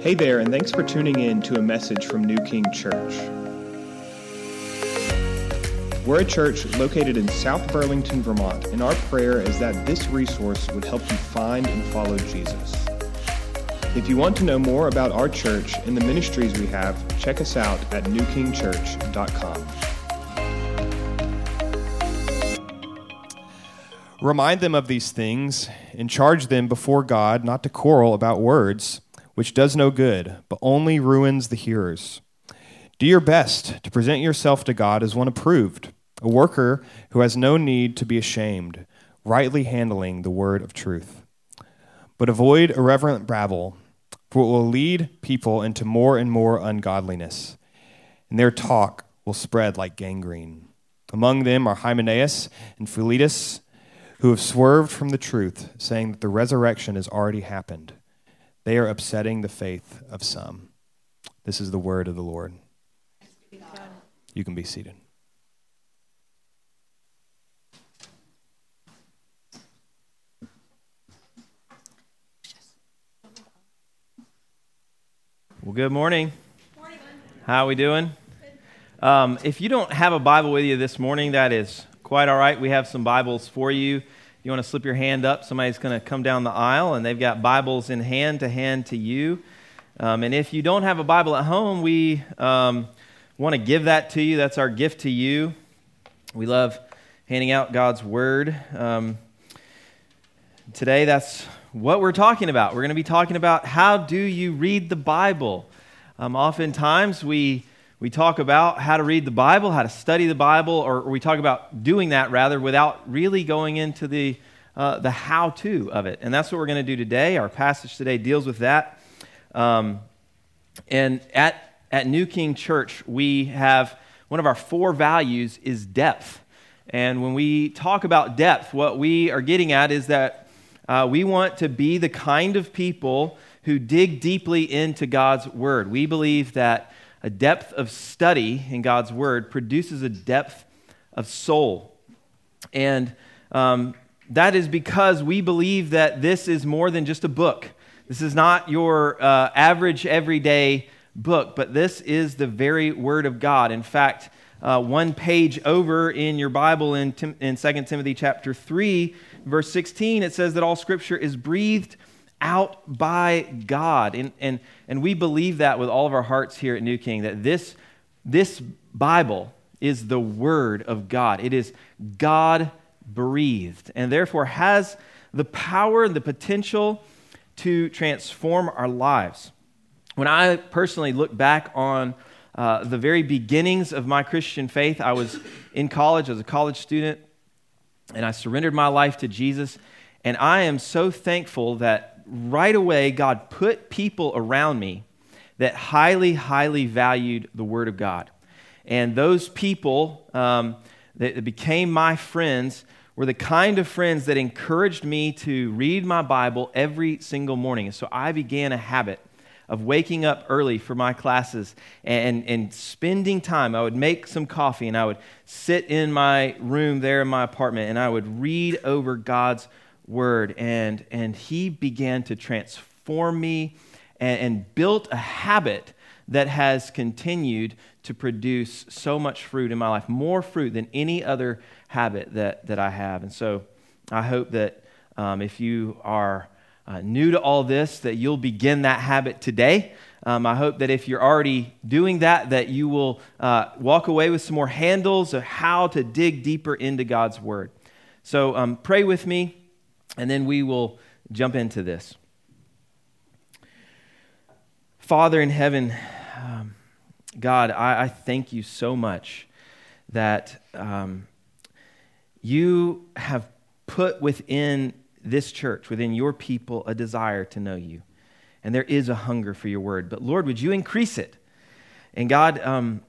Hey there, and thanks for tuning in to a message from New King Church. We're a church located in South Burlington, Vermont, and our prayer is that this resource would help you find and follow Jesus. If you want to know more about our church and the ministries we have, check us out at newkingchurch.com. Remind them of these things and charge them before God not to quarrel about words which does no good, but only ruins the hearers. Do your best to present yourself to God as one approved, a worker who has no need to be ashamed, rightly handling the word of truth. But avoid irreverent babble, for it will lead people into more and more ungodliness, and their talk will spread like gangrene. Among them are Hymenaeus and Philetus, who have swerved from the truth, saying that the resurrection has already happened. They are upsetting the faith of some. This is the word of the Lord. You can be seated. Well, good morning. morning. How are we doing? Um, if you don't have a Bible with you this morning, that is quite all right. We have some Bibles for you you want to slip your hand up, somebody's going to come down the aisle and they've got Bibles in hand to hand to you. Um, and if you don't have a Bible at home, we um, want to give that to you. That's our gift to you. We love handing out God's Word. Um, today, that's what we're talking about. We're going to be talking about how do you read the Bible. Um, oftentimes, we we talk about how to read the Bible, how to study the Bible, or we talk about doing that rather without really going into the, uh, the how to of it. And that's what we're going to do today. Our passage today deals with that. Um, and at, at New King Church, we have one of our four values is depth. And when we talk about depth, what we are getting at is that uh, we want to be the kind of people who dig deeply into God's Word. We believe that a depth of study in God's Word produces a depth of soul. And um, that is because we believe that this is more than just a book. This is not your uh, average, everyday book, but this is the very Word of God. In fact, uh, one page over in your Bible in, Tim- in 2 Timothy chapter 3, verse 16, it says that all Scripture is breathed out by God. And, and, and we believe that with all of our hearts here at New King, that this, this Bible is the Word of God. It is God breathed, and therefore has the power and the potential to transform our lives. When I personally look back on uh, the very beginnings of my Christian faith, I was in college as a college student, and I surrendered my life to Jesus. And I am so thankful that right away, God put people around me that highly, highly valued the Word of God. And those people um, that became my friends were the kind of friends that encouraged me to read my Bible every single morning. And so I began a habit of waking up early for my classes and, and spending time. I would make some coffee and I would sit in my room there in my apartment and I would read over God's word. And, and he began to transform me and, and built a habit that has continued to produce so much fruit in my life, more fruit than any other habit that, that I have. And so I hope that um, if you are uh, new to all this, that you'll begin that habit today. Um, I hope that if you're already doing that, that you will uh, walk away with some more handles of how to dig deeper into God's Word. So um, pray with me and then we will jump into this. Father in heaven, um, God, I, I, thank you so much that um, you have put within this church, within your people, a desire to know you. And there is a hunger for your word. But Lord, would you increase it? And God, um,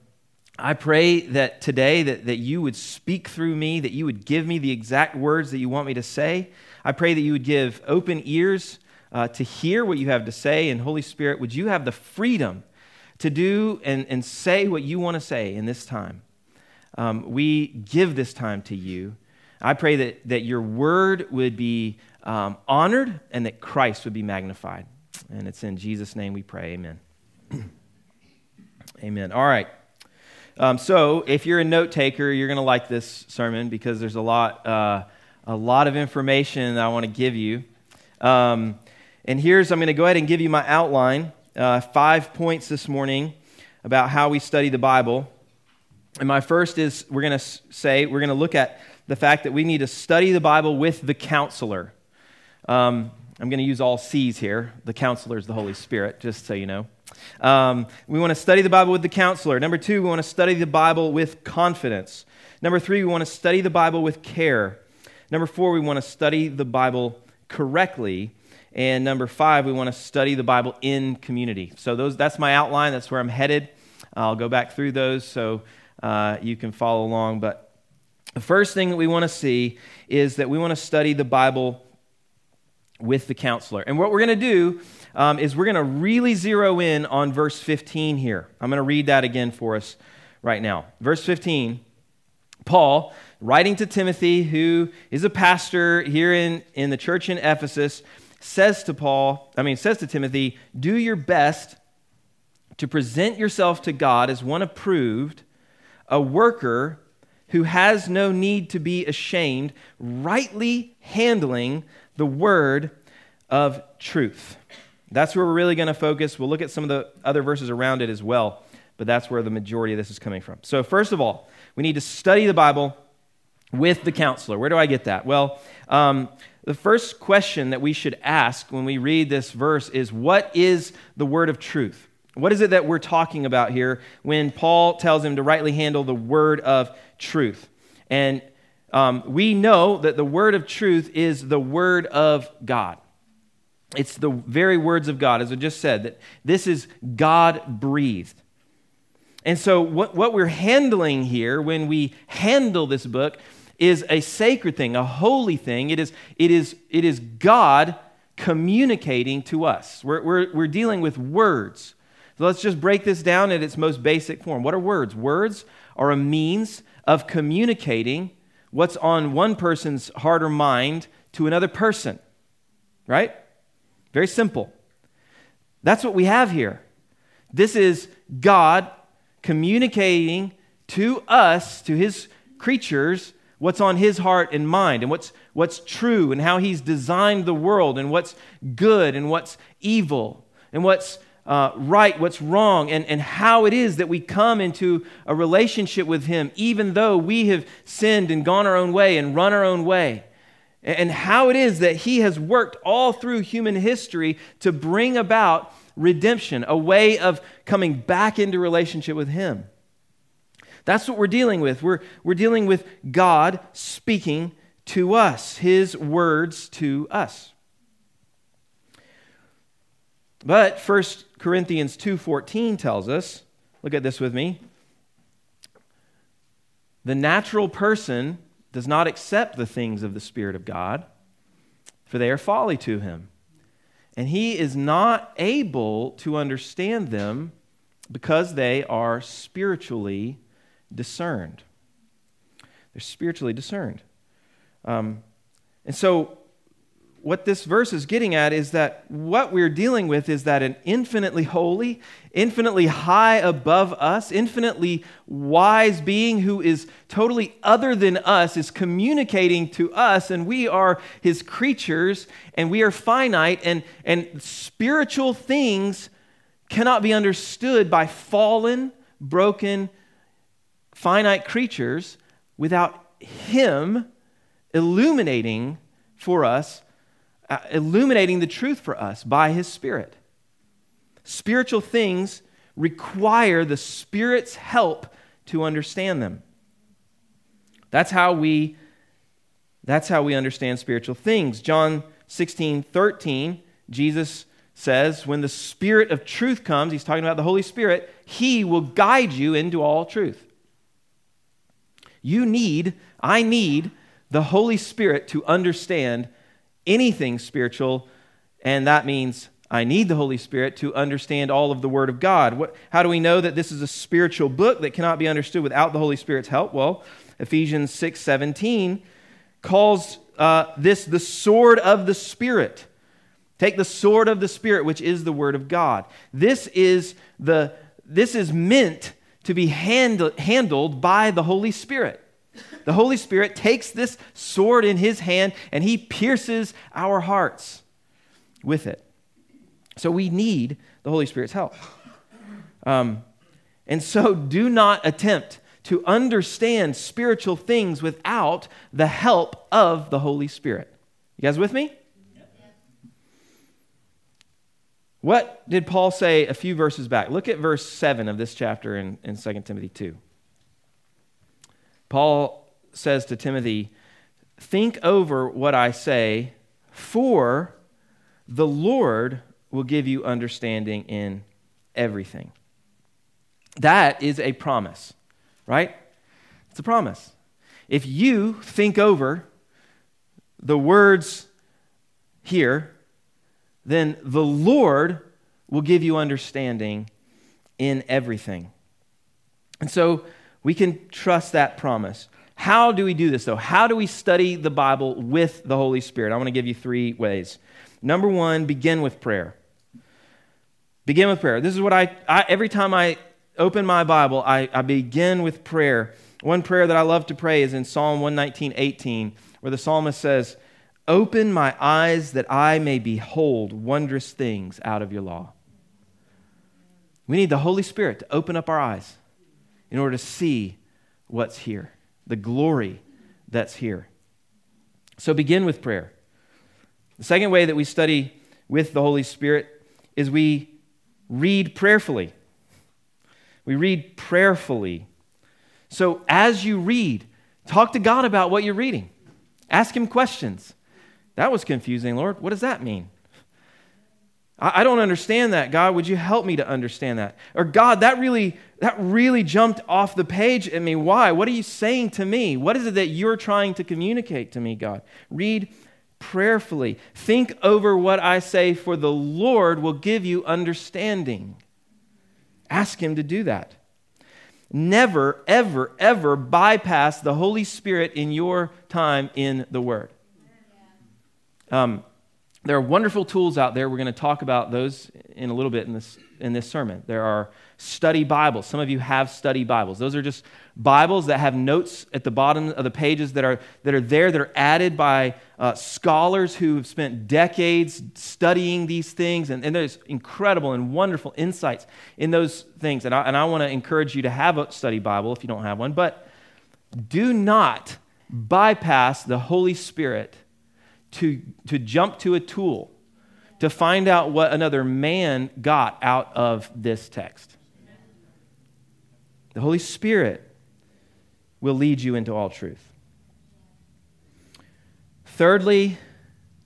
I pray that today that, that you would speak through me, that you would give me the exact words that you want me to say. I pray that you would give open ears uh, to hear what you have to say. And Holy Spirit, would you have the freedom to do and, and say what you want to say in this time? Um, we give this time to you. I pray that, that your word would be um, honored and that Christ would be magnified. And it's in Jesus' name we pray. Amen. Amen. All right. Um, so, if you're a note taker, you're going to like this sermon because there's a lot, uh, a lot of information that I want to give you. Um, and here's, I'm going to go ahead and give you my outline. Uh, five points this morning about how we study the Bible. And my first is we're going to say, we're going to look at the fact that we need to study the Bible with the counselor. Um, I'm going to use all C's here. The counselor is the Holy Spirit, just so you know. Um, we want to study the Bible with the counselor. Number two, we want to study the Bible with confidence. Number three, we want to study the Bible with care. Number four, we want to study the Bible correctly. And number five, we want to study the Bible in community. So those, that's my outline. That's where I'm headed. I'll go back through those so uh, you can follow along. But the first thing that we want to see is that we want to study the Bible with the counselor. And what we're going to do um, is we're going to really zero in on verse 15 here. I'm going to read that again for us right now. Verse 15 Paul, writing to Timothy, who is a pastor here in, in the church in Ephesus, says to Paul, I mean, says to Timothy, do your best to present yourself to God as one approved, a worker who has no need to be ashamed, rightly handling the word of truth. That's where we're really going to focus. We'll look at some of the other verses around it as well, but that's where the majority of this is coming from. So, first of all, we need to study the Bible with the counselor. Where do I get that? Well, um, the first question that we should ask when we read this verse is what is the word of truth? What is it that we're talking about here when Paul tells him to rightly handle the word of truth? And um, we know that the word of truth is the word of God. It's the very words of God, as I just said, that this is God breathed. And so, what, what we're handling here when we handle this book is a sacred thing, a holy thing. It is, it is, it is God communicating to us. We're, we're, we're dealing with words. So let's just break this down at its most basic form. What are words? Words are a means of communicating what's on one person's heart or mind to another person, right? Very simple. That's what we have here. This is God communicating to us, to his creatures, what's on his heart and mind and what's, what's true and how he's designed the world and what's good and what's evil and what's uh, right, what's wrong, and, and how it is that we come into a relationship with him, even though we have sinned and gone our own way and run our own way and how it is that he has worked all through human history to bring about redemption, a way of coming back into relationship with him. That's what we're dealing with. We're, we're dealing with God speaking to us, his words to us. But 1 Corinthians 2:14 tells us, look at this with me. The natural person does not accept the things of the Spirit of God, for they are folly to him. And he is not able to understand them because they are spiritually discerned. They're spiritually discerned. Um, and so what this verse is getting at is that what we're dealing with is that an infinitely holy, infinitely high above us, infinitely wise being who is totally other than us is communicating to us, and we are his creatures, and we are finite, and, and spiritual things cannot be understood by fallen, broken, finite creatures without him illuminating for us Uh, illuminating the truth for us by His Spirit. Spiritual things require the Spirit's help to understand them. That's how we that's how we understand spiritual things. John 16, 13, Jesus says, when the Spirit of truth comes, he's talking about the Holy Spirit, he will guide you into all truth. You need, I need the Holy Spirit to understand anything spiritual, and that means I need the Holy Spirit to understand all of the Word of God. What, how do we know that this is a spiritual book that cannot be understood without the Holy Spirit's help? Well, Ephesians 6 17 calls uh, this the sword of the Spirit. Take the sword of the Spirit, which is the word of God. This is, the, this is meant to be hand, handled by the Holy Spirit. The Holy Spirit takes this sword in his hand and he pierces our hearts with it. So we need the Holy Spirit's help. Um, and so do not attempt to understand spiritual things without the help of the Holy Spirit. You guys with me? What did Paul say a few verses back? Look at verse 7 of this chapter in, in 2 Timothy 2. Paul says to Timothy, Think over what I say, for the Lord will give you understanding in everything. That is a promise, right? It's a promise. If you think over the words here, then the Lord will give you understanding in everything. And so we can trust that promise. How do we do this, though? How do we study the Bible with the Holy Spirit? I want to give you three ways. Number one, begin with prayer. Begin with prayer. This is what I, I every time I open my Bible, I, I begin with prayer. One prayer that I love to pray is in Psalm 119, 18, where the psalmist says, Open my eyes that I may behold wondrous things out of your law. We need the Holy Spirit to open up our eyes in order to see what's here, the glory that's here. So begin with prayer. The second way that we study with the Holy Spirit is we read prayerfully. We read prayerfully. So as you read, talk to God about what you're reading. Ask Him questions. That was confusing, Lord. What does that mean? I, don't understand that. God, would you help me to understand that? Or God, that really that really jumped off the page at me. Why? What are you saying to me? What is it that you're trying to communicate to me, God? Read prayerfully. Think over what I say, for the Lord will give you understanding. Ask Him to do that. Never, ever, ever bypass the Holy Spirit in your time in the Word. Um, there are wonderful tools out there. We're going to talk about those in a little bit in this, in this sermon. There are study Bibles. Some of you have study Bibles. Those are just Bibles that have notes at the bottom of the pages that are, that are there, that are added by uh, scholars who have spent decades studying these things. And, and there's incredible and wonderful insights in those things. And I, and I want to encourage you to have a study Bible if you don't have one. But do not bypass the Holy Spirit to, to jump to a tool to find out what another man got out of this text. The Holy Spirit will lead you into all truth. Thirdly,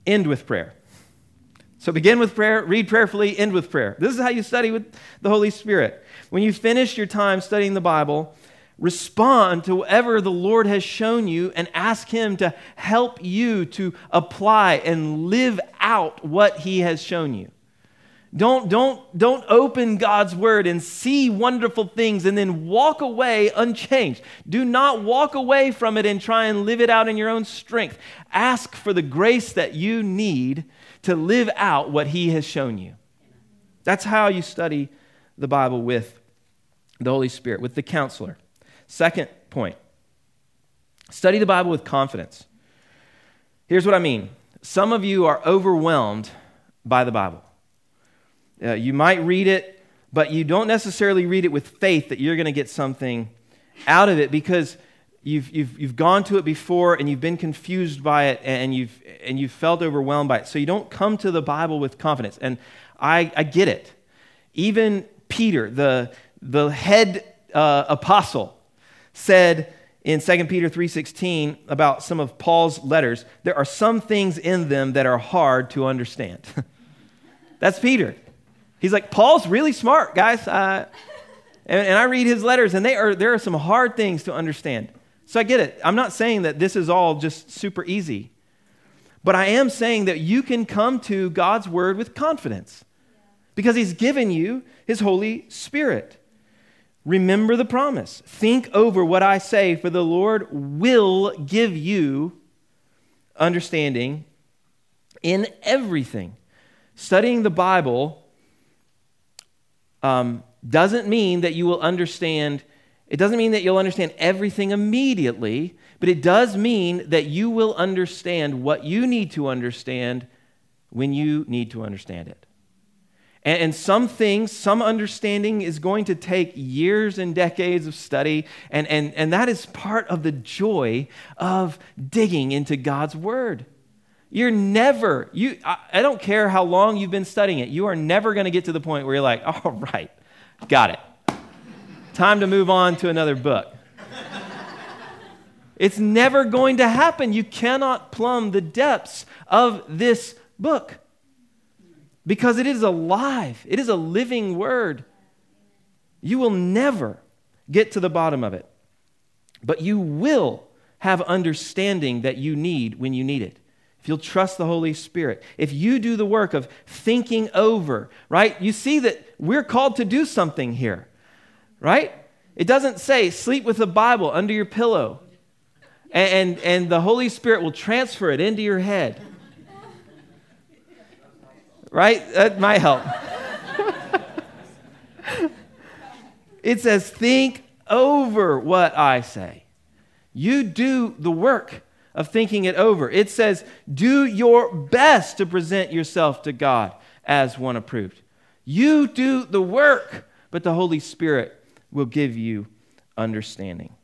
end with prayer. So begin with prayer, read prayerfully, end with prayer. This is how you study with the Holy Spirit. When you finish your time studying the Bible, Respond to whatever the Lord has shown you and ask Him to help you to apply and live out what He has shown you. Don't, don't, don't open God's word and see wonderful things and then walk away unchanged. Do not walk away from it and try and live it out in your own strength. Ask for the grace that you need to live out what He has shown you. That's how you study the Bible with the Holy Spirit, with the counselor. Second point study the Bible with confidence. Here's what I mean some of you are overwhelmed by the Bible. Uh, you might read it, but you don't necessarily read it with faith that you're going to get something out of it because you've, you've, you've gone to it before and you've been confused by it and you've, and you've felt overwhelmed by it. So you don't come to the Bible with confidence. And I, I get it. Even Peter, the, the head uh, apostle, said in 2 Peter 3:16 about some of Paul's letters, there are some things in them that are hard to understand. That's Peter. He's like, Paul's really smart, guys. Uh, and, and I read his letters, and they are, there are some hard things to understand. So I get it. I'm not saying that this is all just super easy. But I am saying that you can come to God's word with confidence because he's given you his Holy Spirit. Remember the promise. Think over what I say, for the Lord will give you understanding in everything. Studying the Bible um, doesn't mean that you will understand, it doesn't mean that you'll understand everything immediately, but it does mean that you will understand what you need to understand when you need to understand it. And, some things, some understanding is going to take years and decades of study, and, and, and that is part of the joy of digging into God's Word. You're never, you, I, I don't care how long you've been studying it, you are never going to get to the point where you're like, all right, got it. Time to move on to another book. It's never going to happen. You cannot plumb the depths of this book because it is alive, it is a living word. You will never get to the bottom of it, but you will have understanding that you need when you need it if you'll trust the Holy Spirit, if you do the work of thinking over, right? You see that we're called to do something here, right? It doesn't say sleep with the Bible under your pillow and, and, and the Holy Spirit will transfer it into your head. Right? That might help. it says, think over what I say. You do the work of thinking it over. It says, do your best to present yourself to God as one approved. You do the work, but the Holy Spirit will give you understanding.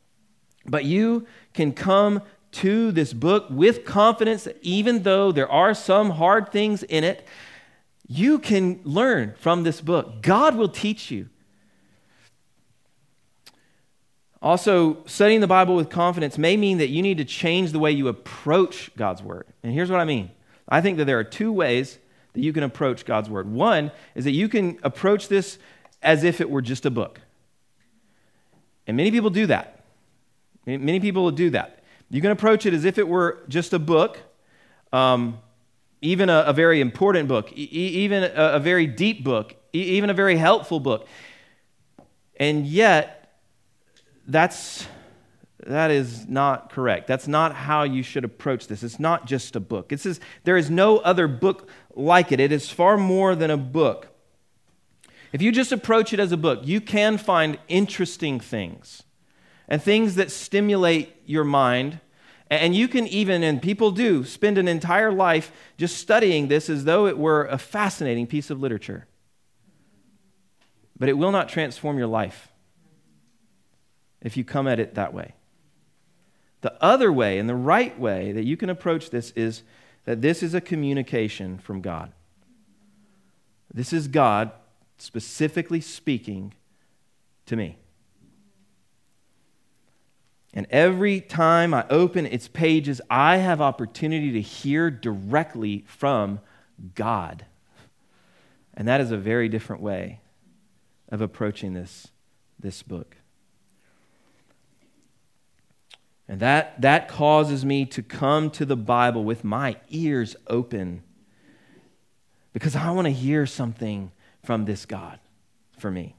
But you can come to this book with confidence even though there are some hard things in it, you can learn from this book. God will teach you. Also, studying the Bible with confidence may mean that you need to change the way you approach God's Word. And here's what I mean I think that there are two ways that you can approach God's Word. One is that you can approach this as if it were just a book. And many people do that. Many people will do that. You can approach it as if it were just a book, um, even a, a, very important book, e- even a, a, very deep book, e- even a very helpful book. And yet, that's that is not correct. That's not how you should approach this. It's not just a book. It says there is no other book like it. It is far more than a book. If you just approach it as a book, you can find interesting things and things that stimulate your mind. And you can even, and people do, spend an entire life just studying this as though it were a fascinating piece of literature. But it will not transform your life if you come at it that way. The other way and the right way that you can approach this is that this is a communication from God. This is God specifically speaking to me. And every time I open its pages, I have opportunity to hear directly from God. And that is a very different way of approaching this, this book. And that, that causes me to come to the Bible with my ears open because I want to hear something from this God for me.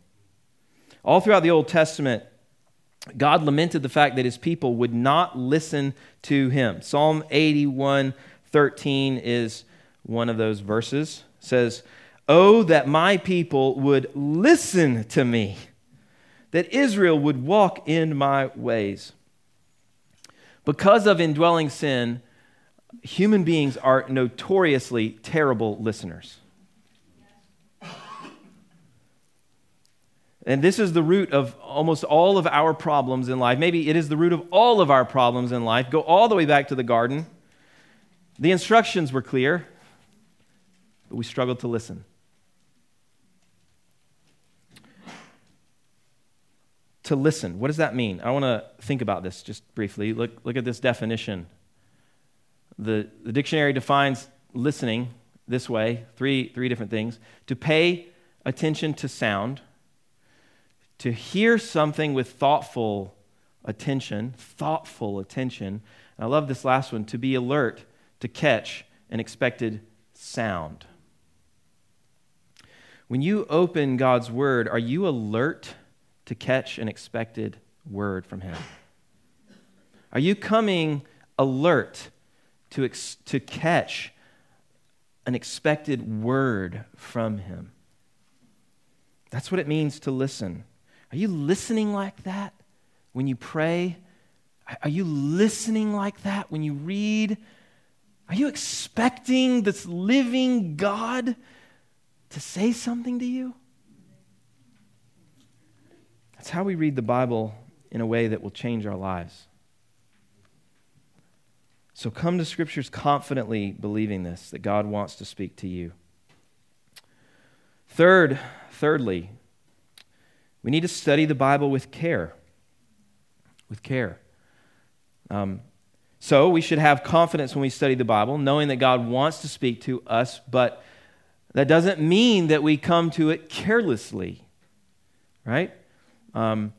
All throughout the Old Testament, God lamented the fact that his people would not listen to him. Psalm 81 13 is one of those verses. It says, Oh, that my people would listen to me, that Israel would walk in my ways. Because of indwelling sin, human beings are notoriously terrible listeners. And this is the root of almost all of our problems in life. Maybe it is the root of all of our problems in life. Go all the way back to the garden. The instructions were clear, but we struggled to listen. to listen. What does that mean? I want to think about this just briefly. Look, look at this definition. The, the dictionary defines listening this way three, three different things to pay attention to sound, to hear something with thoughtful attention, thoughtful attention. And I love this last one to be alert to catch an expected sound. When you open God's word, are you alert? to catch an expected word from Him? Are you coming alert to, ex- to catch an expected word from him. That's what it means to listen. Are you listening like that when you pray? Are you listening like that when you read? Are you expecting this living God to say something to you? That's how we read the Bible in a way that will change our lives. So come to scriptures confidently believing this, that God wants to speak to you. Third, thirdly, we need to study the Bible with care. With care. Um, so we should have confidence when we study the Bible, knowing that God wants to speak to us, but that doesn't mean that we come to it carelessly, right? Um,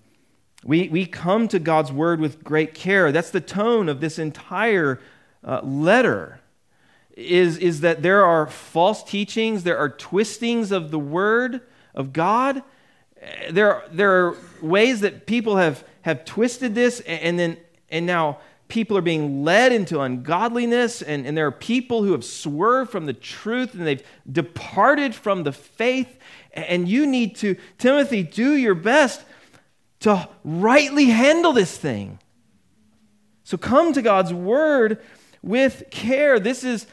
we, we come to God's word with great care. That's the tone of this entire uh, letter. Is, is that there are false teachings, there are twistings of the word of God. There, there are ways that people have, have twisted this, and then and now people are being led into ungodliness, and, and there are people who have swerved from the truth and they've departed from the faith. And you need to, Timothy, do your best to rightly handle this thing. So come to God's word with care. This is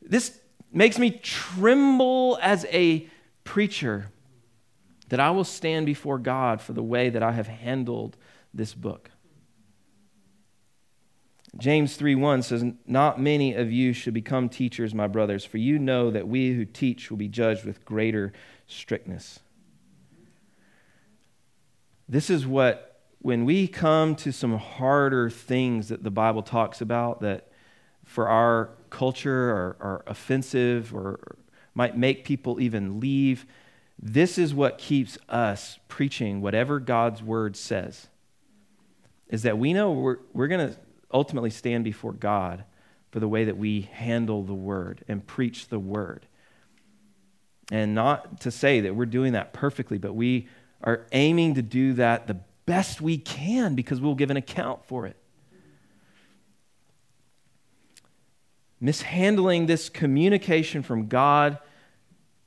this makes me tremble as a preacher that I will stand before God for the way that I have handled this book. James 3:1 says, "Not many of you should become teachers, my brothers, for you know that we who teach will be judged with greater strictness." This is what, when we come to some harder things that the Bible talks about that for our culture are, are offensive or might make people even leave, this is what keeps us preaching whatever God's word says. Is that we know we're, we're going to ultimately stand before God for the way that we handle the word and preach the word. And not to say that we're doing that perfectly, but we are aiming to do that the best we can because we'll give an account for it. Mishandling this communication from God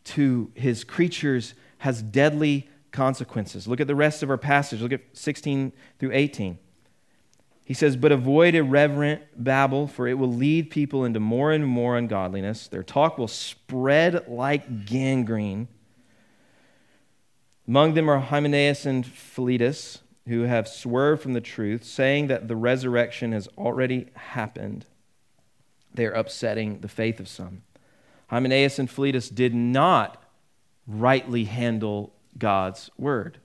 to his creatures has deadly consequences. Look at the rest of our passage. Look at 16 through 18. He says, But avoid irreverent babble, for it will lead people into more and more ungodliness. Their talk will spread like gangrene. Among them are Hymenaeus and Philetus, who have swerved from the truth, saying that the resurrection has already happened. They are upsetting the faith of some. Hymenaeus and Philetus did not rightly handle God's word.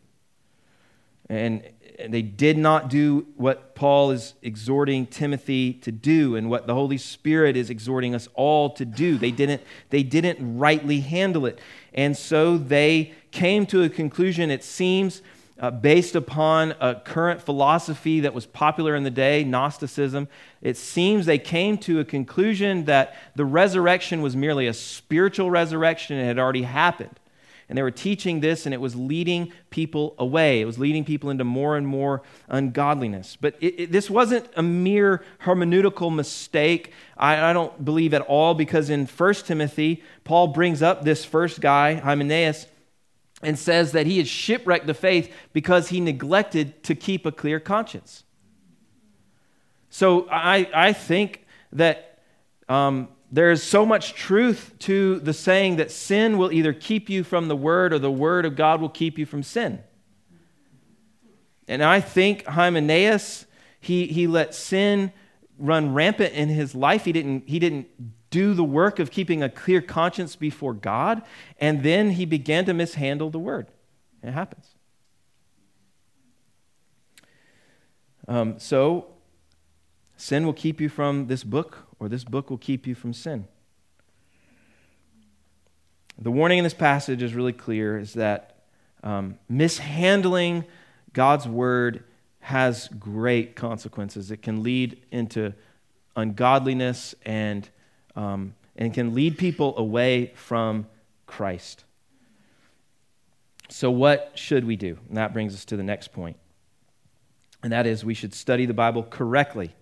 And they did not do what Paul is exhorting Timothy to do and what the Holy Spirit is exhorting us all to do. They didn't, they didn't rightly handle it. And so they came to a conclusion, it seems, uh, based upon a current philosophy that was popular in the day, Gnosticism. It seems they came to a conclusion that the resurrection was merely a spiritual resurrection and had already happened. And they were teaching this, and it was leading people away. It was leading people into more and more ungodliness. But it, it, this wasn't a mere hermeneutical mistake. I, I don't believe at all, because in 1 Timothy, Paul brings up this first guy, Hymenaeus, and says that he had shipwrecked the faith because he neglected to keep a clear conscience. So I, I think that um, there is so much truth to the saying that sin will either keep you from the word or the word of God will keep you from sin. And I think Hymenaeus, he, he let sin run rampant in his life. He didn't, he didn't do the work of keeping a clear conscience before God. And then he began to mishandle the word. It happens. Um, so, sin will keep you from this book or this book will keep you from sin. The warning in this passage is really clear is that um, mishandling God's word has great consequences. It can lead into ungodliness and, um, and can lead people away from Christ. So, what should we do? And that brings us to the next point. And that is, we should study the Bible correctly.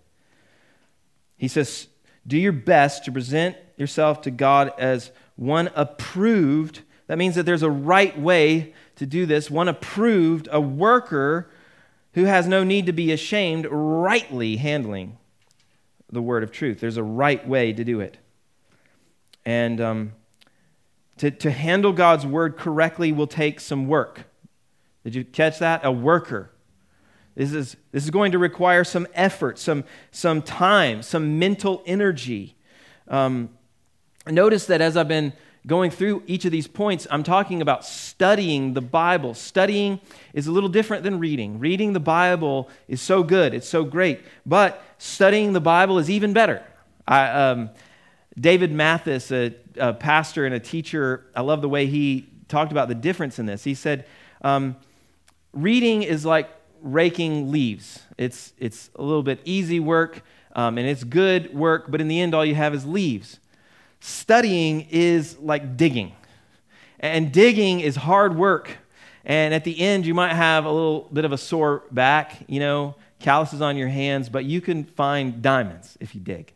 He says, do your best to present yourself to God as one approved. That means that there's a right way to do this. One approved, a worker who has no need to be ashamed, rightly handling the word of truth. There's a right way to do it. And um, to, to handle God's word correctly will take some work. Did you catch that? A worker. This is, this is going to require some effort, some, some time, some mental energy. Um, notice that as I've been going through each of these points, I'm talking about studying the Bible. Studying is a little different than reading. Reading the Bible is so good, it's so great, but studying the Bible is even better. I, um, David Mathis, a, a, pastor and a teacher, I love the way he talked about the difference in this. He said, um, Reading is like raking leaves. It's, it's a little bit easy work um, and it's good work, but in the end, all you have is leaves. Studying is like digging, and digging is hard work. And at the end, you might have a little bit of a sore back, you know, calluses on your hands, but you can find diamonds if you dig.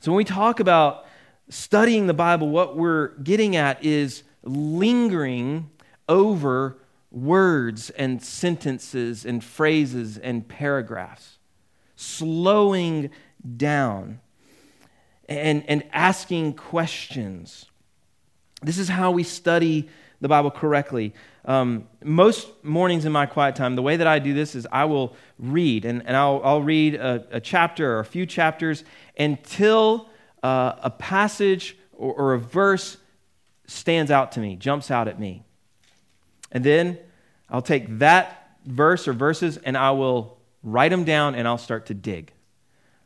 So when we talk about studying the Bible, what we're getting at is lingering over words and sentences and phrases and paragraphs, slowing down and, and asking questions. This is how we study the Bible correctly. Um, most mornings in my quiet time, the way that I do this is I will read, and, and I'll, I'll read a, a chapter or a few chapters until uh, a passage or, or a verse stands out to me, jumps out at me. And then I'll take that verse or verses and I will write them down and I'll start to dig.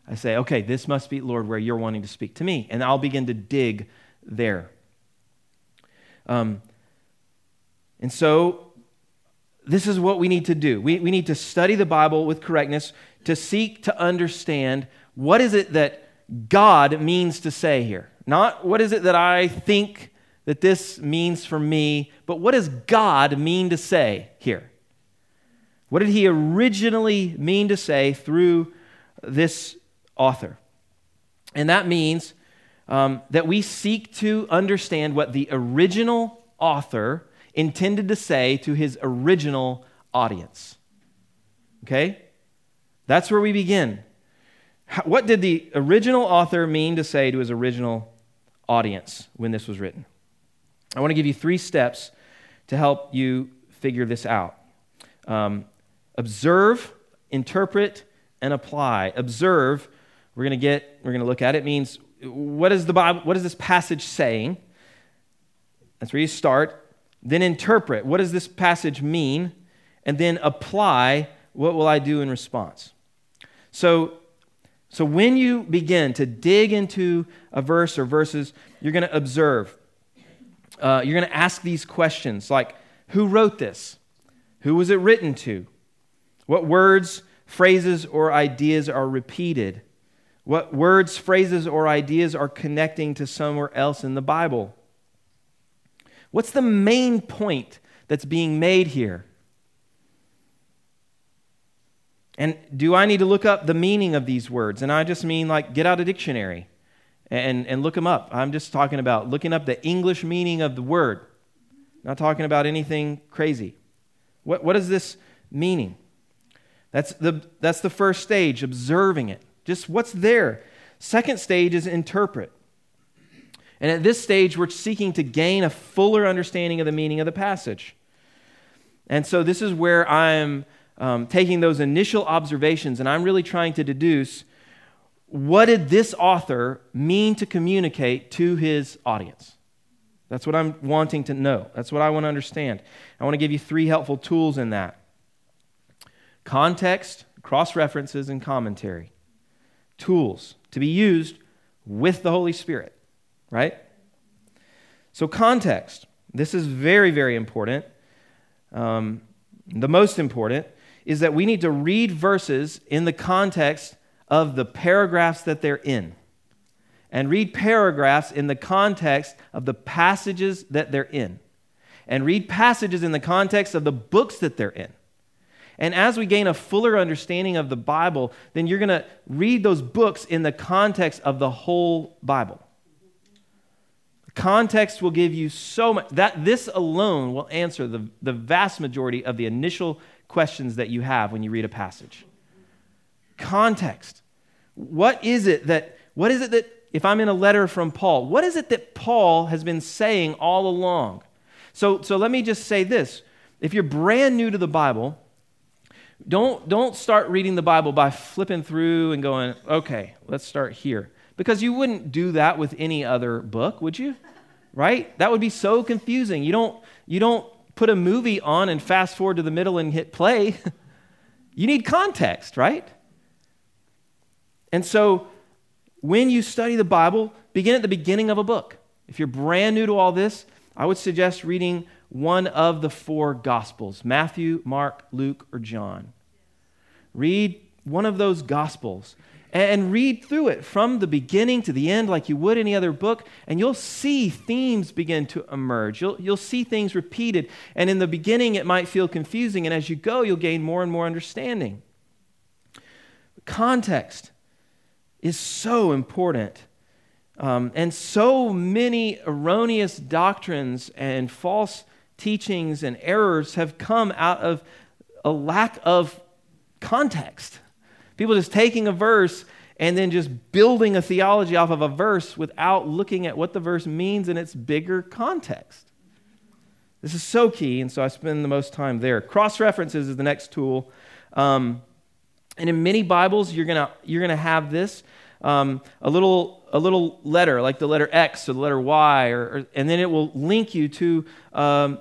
I say, okay, this must be, Lord, where you're wanting to speak to me. And I'll begin to dig there. Um, and so, this is what we need to do. We, we need to study the Bible with correctness to seek to understand what is it that God means to say here. Not what is it that I think that this means for me, but what does God mean to say here? What did he originally mean to say through this author? And that means um, that we seek to understand what the original author intended to say to his original audience. Okay? That's where we begin. What did the original author mean to say to his original audience when this was written? I want to give you three steps to help you figure this out um, observe, interpret, and apply. Observe, we're going to get, we're going to look at it, means what is the Bible, what is this passage saying? That's where you start. Then interpret, what does this passage mean? And then apply, what will I do in response? So, so when you begin to dig into a verse or verses, you're going to observe uh, you're going to ask these questions like who wrote this? Who was it written to? What words, phrases, or ideas are repeated? What words, phrases, or ideas are connecting to somewhere else in the Bible? What's the main point that's being made here? And do I need to look up the meaning of these words? And I just mean like get out a dictionary and, and look them up. I'm just talking about looking up the English meaning of the word, not talking about anything crazy. What, what is this meaning? That's the, that's the first stage, observing it. Just what's there. Second stage is interpret. And at this stage, we're seeking to gain a fuller understanding of the meaning of the passage. And so this is where I'm um, taking those initial observations and I'm really trying to deduce what did this author mean to communicate to his audience? That's what I'm wanting to know. That's what I want to understand. I want to give you three helpful tools in that context, cross references, and commentary. Tools to be used with the Holy Spirit, right? So, context. This is very, very important. Um, the most important is that we need to read verses in the context of the paragraphs that they're in. And read paragraphs in the context of the passages that they're in. And read passages in the context of the books that they're in. And as we gain a fuller understanding of the Bible, then you're going to read those books in the context of the whole Bible. Context will give you so much that this alone will answer the, the vast majority of the initial questions that you have when you read a passage. Context. What is it that what is it that if I'm in a letter from Paul, what is it that Paul has been saying all along? So so let me just say this. If you're brand new to the Bible, don't don't start reading the Bible by flipping through and going, "Okay, let's start here." Because you wouldn't do that with any other book, would you? Right? That would be so confusing. You don't, you don't put a movie on and fast forward to the middle and hit play. you need context, right? And so when you study the Bible, begin at the beginning of a book. If you're brand new to all this, I would suggest reading one of the four Gospels Matthew, Mark, Luke, or John. Read one of those Gospels and read through it from the beginning to the end like you would any other book, and you'll see themes begin to emerge. You'll, you'll see things repeated, and in the beginning it might feel confusing, and as you go, you'll gain more and more understanding. Context is so important. Um, and so many erroneous doctrines and false teachings and errors have come out of a lack of context. People just taking a verse and then just building a theology off of a verse without looking at what the verse means in its bigger context. This is so key, and so I spend the most time there. Cross references is the next tool. Um, and in many Bibles, you're going you're gonna have this um, a, little, a little letter, like the letter X or the letter Y, or, or and then it will link you to um,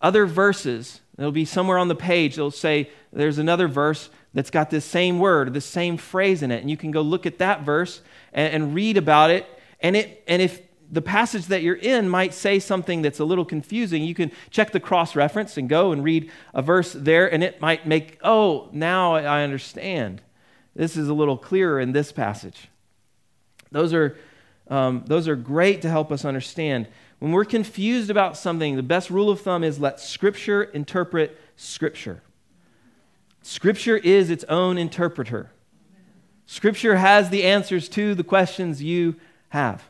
other verses. It'll be somewhere on the page. It'll say, there's another verse that's got this same word, this same phrase in it. And you can go look at that verse and, and read about it. And, it. and if the passage that you're in might say something that's a little confusing, you can check the cross reference and go and read a verse there, and it might make, oh, now I understand. This is a little clearer in this passage. Those are, um, those are great to help us understand. When we're confused about something, the best rule of thumb is let Scripture interpret Scripture. Scripture is its own interpreter. Scripture has the answers to the questions you have.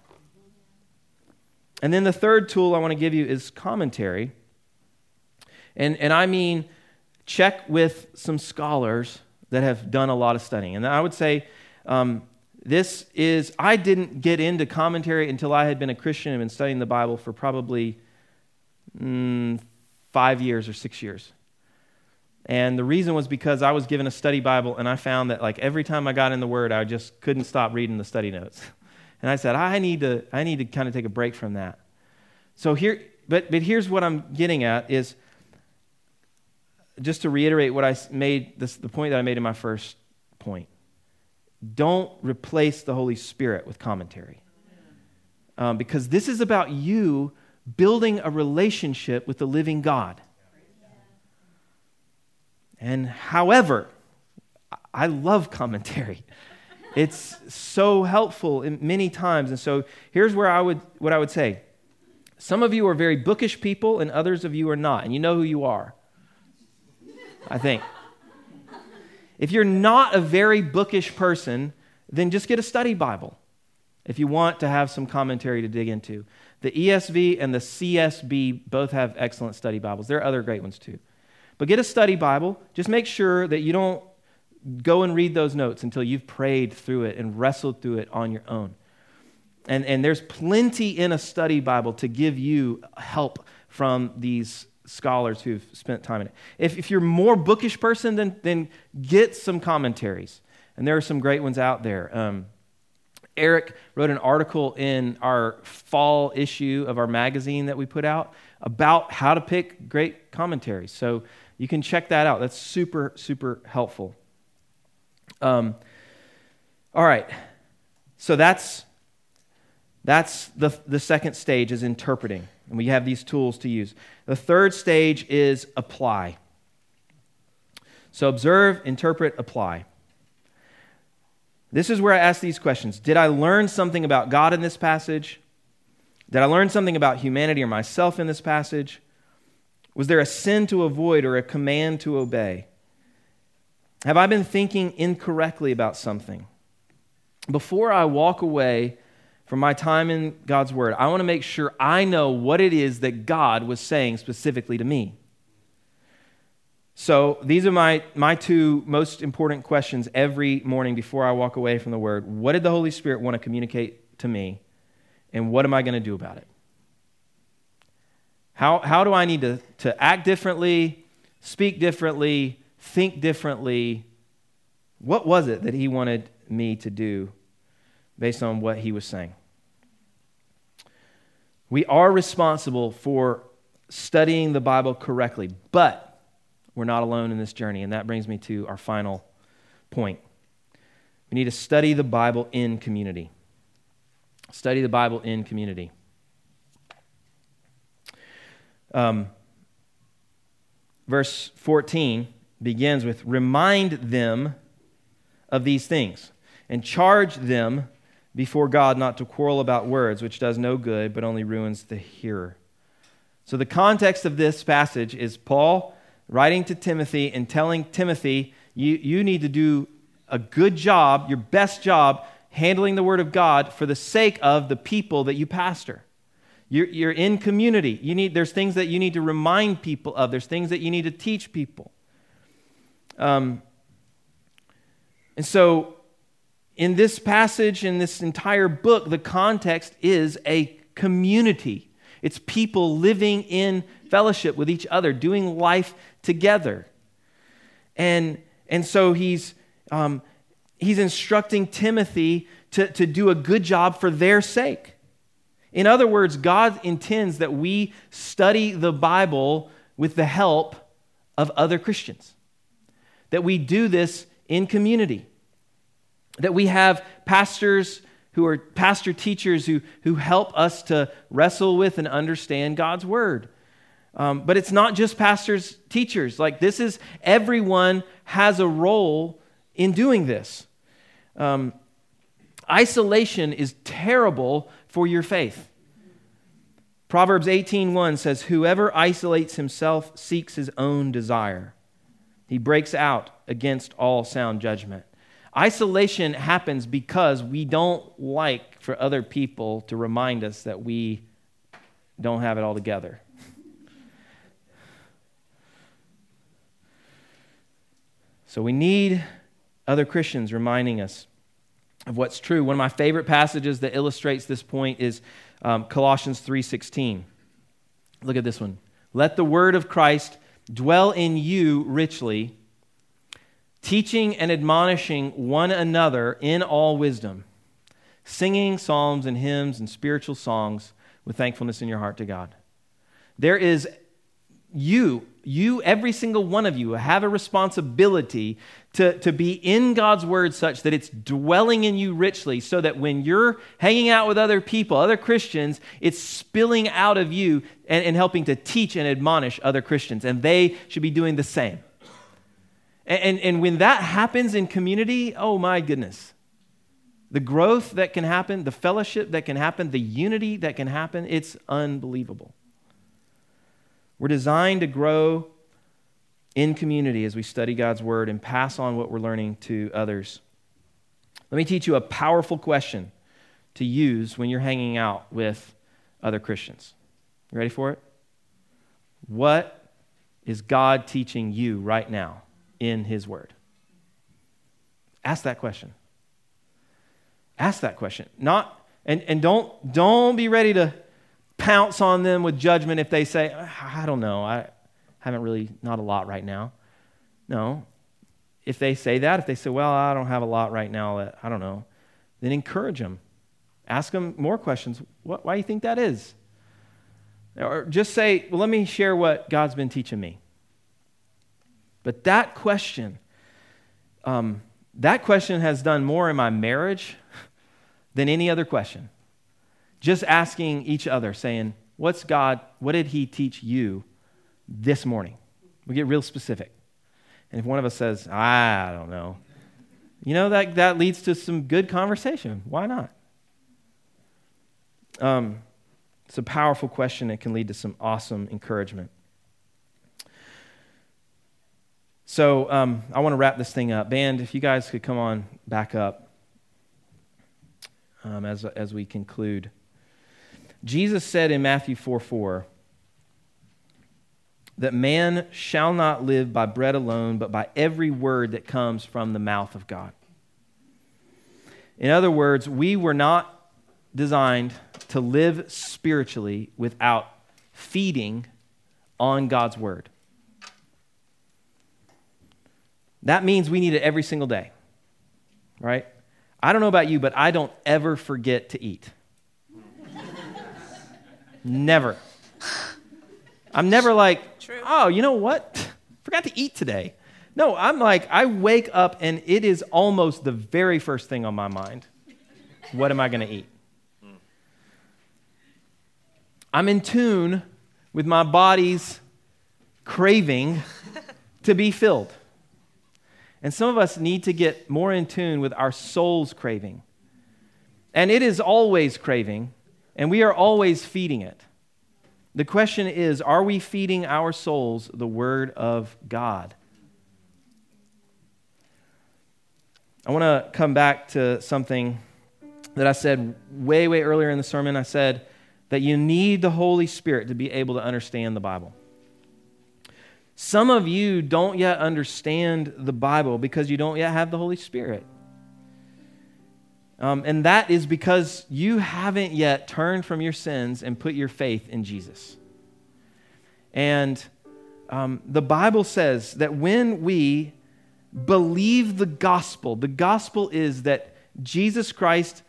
And then the third tool I want to give you is commentary. And, and I mean, check with some scholars that have done a lot of studying. And I would say um, this is, I didn't get into commentary until I had been a Christian and been studying the Bible for probably mm, five years or six years. And the reason was because I was given a study Bible, and I found that like every time I got in the Word, I just couldn't stop reading the study notes. And I said, I need to, I need to kind of take a break from that. So here, but, but here's what I'm getting at is just to reiterate what I made, this, the point that I made in my first point. Don't replace the Holy Spirit with commentary. Um, because this is about you building a relationship with the living God. And however, I love commentary. It's so helpful in many times. And so here's where I would what I would say. Some of you are very bookish people and others of you are not, and you know who you are. I think. If you're not a very bookish person, then just get a study Bible if you want to have some commentary to dig into. The ESV and the CSB both have excellent study Bibles. There are other great ones too. But get a study Bible. Just make sure that you don't go and read those notes until you've prayed through it and wrestled through it on your own. And, and there's plenty in a study Bible to give you help from these scholars who've spent time in it. If, if you're more bookish person, then, then get some commentaries. And there are some great ones out there. Um, Eric wrote an article in our fall issue of our magazine that we put out about how to pick great commentaries. So you can check that out. That's super, super helpful. Um, all right. So that's, that's the, the second stage is interpreting. And we have these tools to use. The third stage is apply. So observe, interpret, apply. This is where I ask these questions Did I learn something about God in this passage? Did I learn something about humanity or myself in this passage? Was there a sin to avoid or a command to obey? Have I been thinking incorrectly about something? Before I walk away from my time in God's Word, I want to make sure I know what it is that God was saying specifically to me. So these are my, my two most important questions every morning before I walk away from the Word. What did the Holy Spirit want to communicate to me? And what am I going to do about it? How, how do I need to, to act differently, speak differently, think differently? What was it that He wanted me to do based on what He was saying? We are responsible for studying the Bible correctly, but we're not alone in this journey. And that brings me to our final point. We need to study the Bible in community. Study the Bible in community. Um, verse 14 begins with Remind them of these things and charge them before God not to quarrel about words, which does no good, but only ruins the hearer. So, the context of this passage is Paul writing to Timothy and telling Timothy, you, you need to do a good job, your best job, handling the Word of God for the sake of the people that you pastor. You're, you're in community. You need, there's things that you need to remind people of, there's things that you need to teach people. Um, and so, in this passage, in this entire book, the context is a community. It's people living in fellowship with each other, doing life together. And, and so he's, um, he's instructing Timothy to, to do a good job for their sake. In other words, God intends that we study the Bible with the help of other Christians, that we do this in community, that we have pastors who are pastor teachers who, who help us to wrestle with and understand God's word. Um, but it's not just pastors, teachers. Like, this is everyone has a role in doing this. Um, isolation is terrible for your faith. Proverbs 18:1 says, "Whoever isolates himself seeks his own desire. He breaks out against all sound judgment." Isolation happens because we don't like for other people to remind us that we don't have it all together. So we need other Christians reminding us of what's true. One of my favorite passages that illustrates this point is um, Colossians 3:16. Look at this one. Let the word of Christ dwell in you richly teaching and admonishing one another in all wisdom, singing psalms and hymns and spiritual songs with thankfulness in your heart to God. There is you, you, every single one of you, have a responsibility to, to be in God's word such that it's dwelling in you richly, so that when you're hanging out with other people, other Christians, it's spilling out of you and, and helping to teach and admonish other Christians. And they should be doing the same. And, and when that happens in community, oh my goodness. The growth that can happen, the fellowship that can happen, the unity that can happen, it's unbelievable. We're designed to grow in community as we study God's word and pass on what we're learning to others. Let me teach you a powerful question to use when you're hanging out with other Christians. You ready for it? What is God teaching you right now? In His Word? Ask that question. Ask that question. Not and, and don't don't be ready to pounce on them with judgment if they say, I don't know, I haven't really not a lot right now. No. If they say that, if they say, Well, I don't have a lot right now, I don't know, then encourage them. Ask them more questions. What, why do you think that is? Or just say, Well, let me share what God's been teaching me. But that question, um, that question has done more in my marriage than any other question. Just asking each other, saying, What's God, what did He teach you this morning? We get real specific. And if one of us says, I don't know, you know, that, that leads to some good conversation. Why not? Um, it's a powerful question. It can lead to some awesome encouragement. So um, I want to wrap this thing up. Band, if you guys could come on back up um, as, as we conclude. Jesus said in Matthew 4 4 that man shall not live by bread alone, but by every word that comes from the mouth of God. In other words, we were not designed to live spiritually without feeding on God's word. That means we need it every single day, right? I don't know about you, but I don't ever forget to eat. never. I'm never like, True. oh, you know what? Forgot to eat today. No, I'm like, I wake up and it is almost the very first thing on my mind. What am I going to eat? I'm in tune with my body's craving to be filled. And some of us need to get more in tune with our soul's craving. And it is always craving, and we are always feeding it. The question is are we feeding our souls the Word of God? I want to come back to something that I said way, way earlier in the sermon. I said that you need the Holy Spirit to be able to understand the Bible. Some of you don't yet understand the Bible because you don't yet have the Holy Spirit. Um, and that is because you haven't yet turned from your sins and put your faith in Jesus. And um, the Bible says that when we believe the gospel, the gospel is that Jesus Christ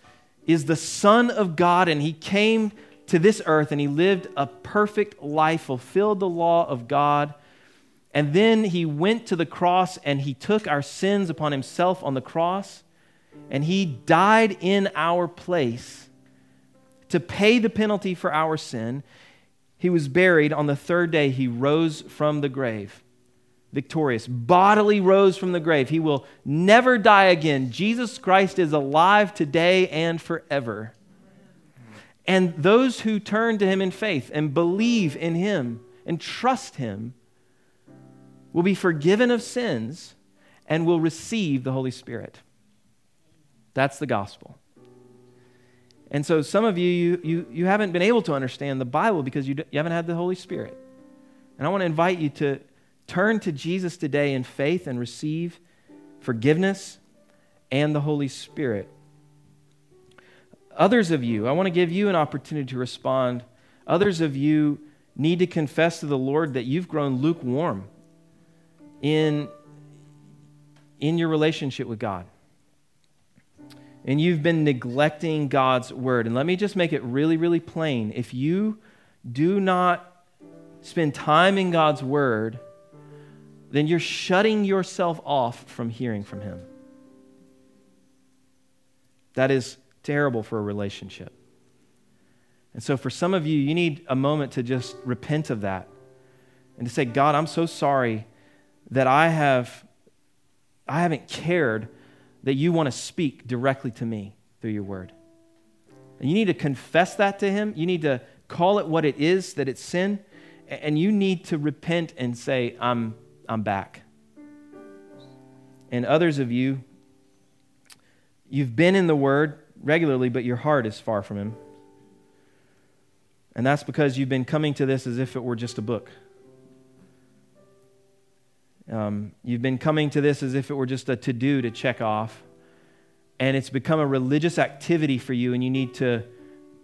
is the Son of God and he came to this earth and he lived a perfect life, fulfilled the law of God. And then he went to the cross and he took our sins upon himself on the cross and he died in our place to pay the penalty for our sin. He was buried. On the third day, he rose from the grave, victorious, bodily rose from the grave. He will never die again. Jesus Christ is alive today and forever. And those who turn to him in faith and believe in him and trust him will be forgiven of sins and will receive the Holy Spirit. That's the gospel. And so some of you, you, you, you haven't been able to understand the Bible because you, you haven't had the Holy Spirit. And I want to invite you to turn to Jesus today in faith and receive forgiveness and the Holy Spirit. Others of you, I want to give you an opportunity to respond. Others of you need to confess to the Lord that you've grown lukewarm in, in your relationship with God and you've been neglecting God's word. And let me just make it really, really plain. If you do not spend time in God's word, then you're shutting yourself off from hearing from Him. That is terrible for a relationship. And so, for some of you, you need a moment to just repent of that and to say, God, I'm so sorry that I have I haven't cared that you want to speak directly to me through your word. And you need to confess that to him. You need to call it what it is, that it's sin. And you need to repent and say, I'm, I'm back. And others of you, you've been in the word regularly, but your heart is far from him. And that's because you've been coming to this as if it were just a book. Um, you've been coming to this as if it were just a to do to check off. And it's become a religious activity for you, and you need to,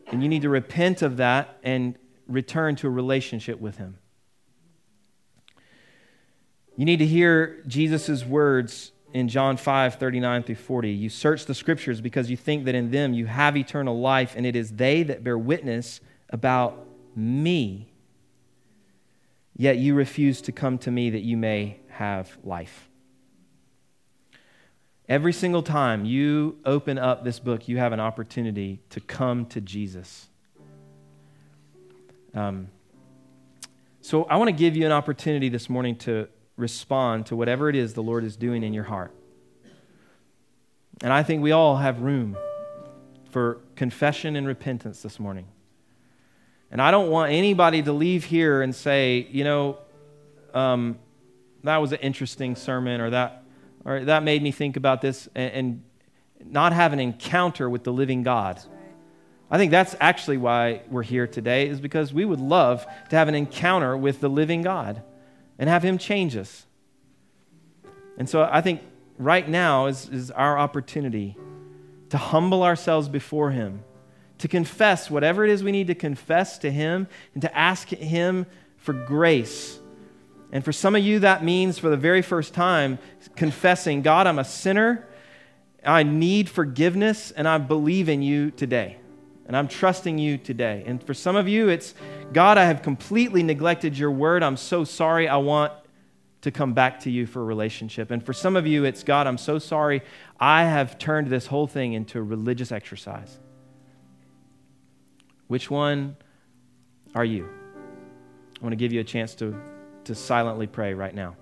and you need to repent of that and return to a relationship with Him. You need to hear Jesus' words in John 5 39 through 40. You search the scriptures because you think that in them you have eternal life, and it is they that bear witness about me. Yet you refuse to come to me that you may have life. Every single time you open up this book, you have an opportunity to come to Jesus. Um, so I want to give you an opportunity this morning to respond to whatever it is the Lord is doing in your heart. And I think we all have room for confession and repentance this morning. And I don't want anybody to leave here and say, you know, um, that was an interesting sermon, or that, or that made me think about this, and, and not have an encounter with the living God. I think that's actually why we're here today, is because we would love to have an encounter with the living God and have Him change us. And so I think right now is, is our opportunity to humble ourselves before Him, to confess whatever it is we need to confess to Him, and to ask Him for grace. And for some of you, that means for the very first time confessing, God, I'm a sinner, I need forgiveness, and I believe in you today. And I'm trusting you today. And for some of you, it's God, I have completely neglected your word. I'm so sorry. I want to come back to you for a relationship. And for some of you, it's God, I'm so sorry. I have turned this whole thing into a religious exercise. Which one are you? I want to give you a chance to, to silently pray right now.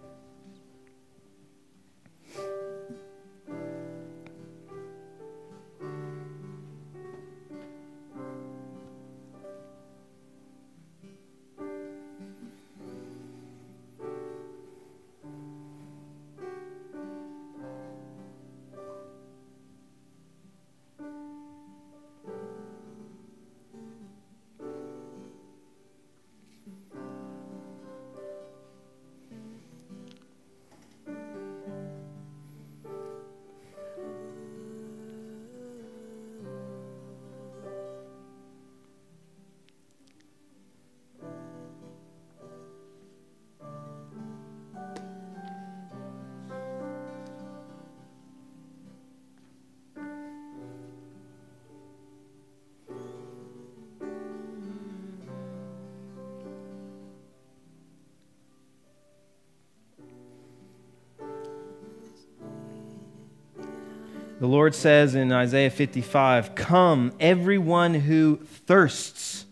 The Lord says in Isaiah 55 Come, everyone who thirsts,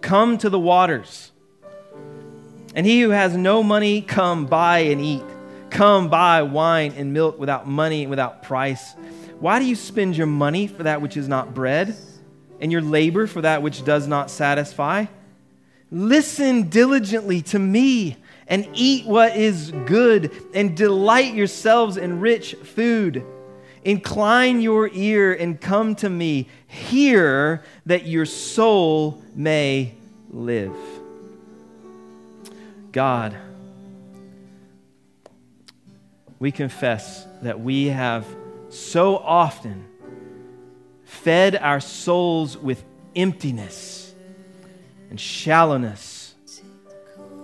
come to the waters. And he who has no money, come buy and eat. Come buy wine and milk without money and without price. Why do you spend your money for that which is not bread, and your labor for that which does not satisfy? Listen diligently to me and eat what is good, and delight yourselves in rich food. Incline your ear and come to me. Hear that your soul may live. God, we confess that we have so often fed our souls with emptiness and shallowness.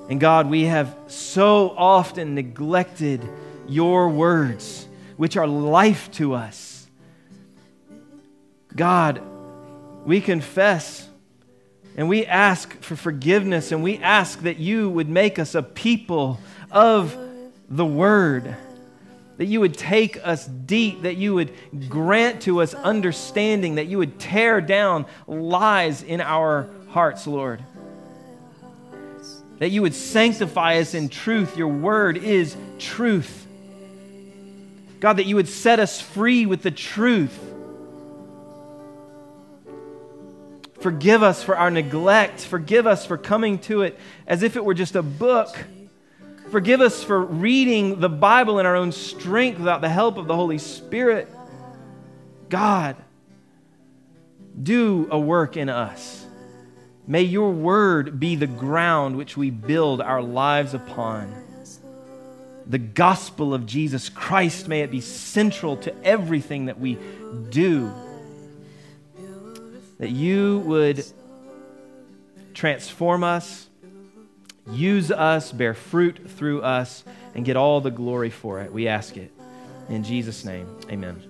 And God, we have so often neglected your words which are life to us. God, we confess and we ask for forgiveness and we ask that you would make us a people of the Word. That you would take us deep, that you would grant to us understanding, that you would tear down lies in our hearts, Lord. That you would sanctify us in truth. Your word is truth. God, that you would set us free with the truth. Forgive us for our neglect. Forgive us for coming to it as if it were just a book. Forgive us for reading the Bible in our own strength without the help of the Holy Spirit. God, do a work in us. May your word be the ground which we build our lives upon the gospel of Jesus Christ, may it be central to everything that we do. That you would transform us, use us, bear fruit through us, and get all the glory for it. We ask it. In Jesus' name, amen.